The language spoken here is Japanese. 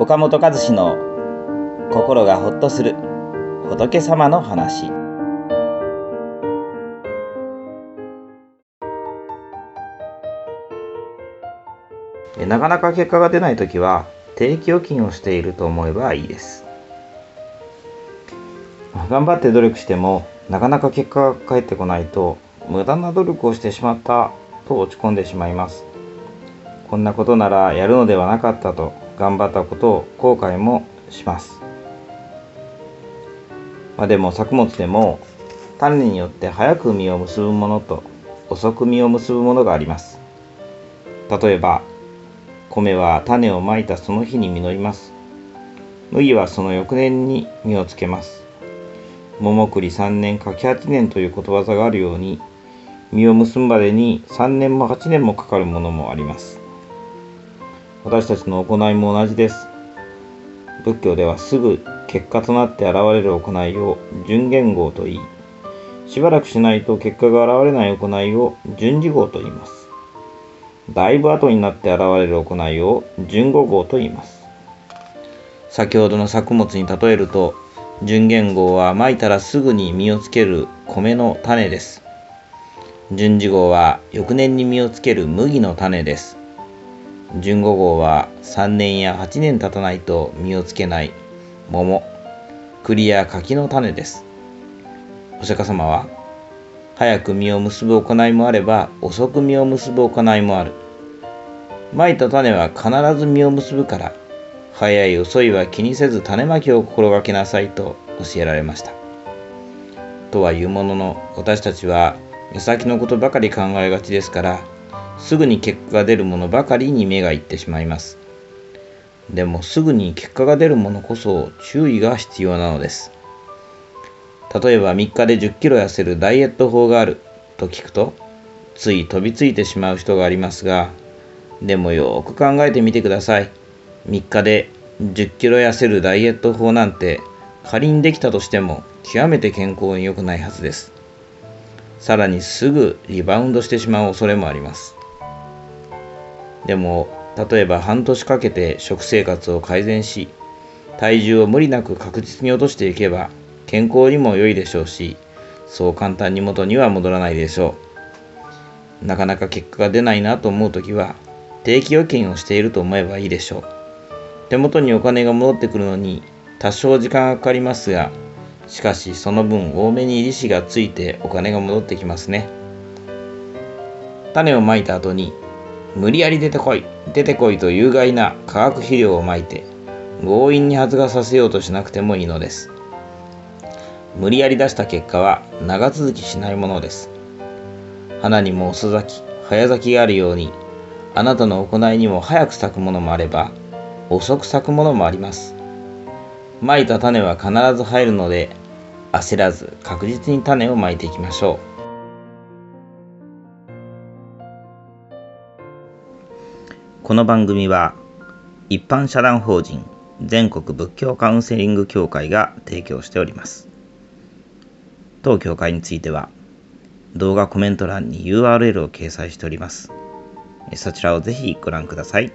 岡本和志の心がほっとする仏様の話。なかなか結果が出ないときは定期預金をしていると思えばいいです。頑張って努力してもなかなか結果が返ってこないと無駄な努力をしてしまったと落ち込んでしまいます。こんなことならやるのではなかったと頑張ったことを後悔もします。まあ、でも作物でも種によって早く実を結ぶものと遅く実を結ぶものがあります。例えば米は種をまいたその日に実ります。麦はその翌年に実をつけます。桃栗3年柿8年ということわざがあるように実を結ぶまでに3年も8年もかかるものもあります。私たちの行いも同じです。仏教ではすぐ結果となって現れる行いを順言号と言い、しばらくしないと結果が現れない行いを順次号と言います。だいぶ後になって現れる行いを順五号と言います。先ほどの作物に例えると、順言号はまいたらすぐに実をつける米の種です。順次号は翌年に実をつける麦の種です。純五号は3年や8年経たないと実をつけない桃、栗や柿の種です。お釈迦様は、早く実を結ぶ行いもあれば、遅く実を結ぶ行いもある。まいた種は必ず実を結ぶから、早い遅いは気にせず種まきを心がけなさいと教えられました。とはいうものの、私たちは目先のことばかり考えがちですから、すぐに結果が出るものばかりに目がいってしまいます。でもすぐに結果が出るものこそ注意が必要なのです。例えば3日で10キロ痩せるダイエット法があると聞くと、つい飛びついてしまう人がありますが、でもよく考えてみてください。3日で10キロ痩せるダイエット法なんて仮にできたとしても極めて健康に良くないはずです。さらにすぐリバウンドしてしまう恐れもあります。でも例えば半年かけて食生活を改善し体重を無理なく確実に落としていけば健康にも良いでしょうしそう簡単に元には戻らないでしょう。なかなか結果が出ないなと思う時は定期預金をしていると思えばいいでしょう。手元にお金が戻ってくるのに多少時間がかかりますがしかしその分多めに利子がついてお金が戻ってきますね。種をまいた後に無理やり出てこい。出てこいと有害な化学肥料をまいて強引に発芽させようとしなくてもいいのです。無理やり出した結果は長続きしないものです。花にも遅咲き早咲きがあるようにあなたの行いにも早く咲くものもあれば遅く咲くものもあります。まいた種は必ず入るので焦らず確実に種をまいていきましょう。この番組は一般社団法人全国仏教カウンセリング協会が提供しております。当協会については動画コメント欄に URL を掲載しております。そちらをぜひご覧ください。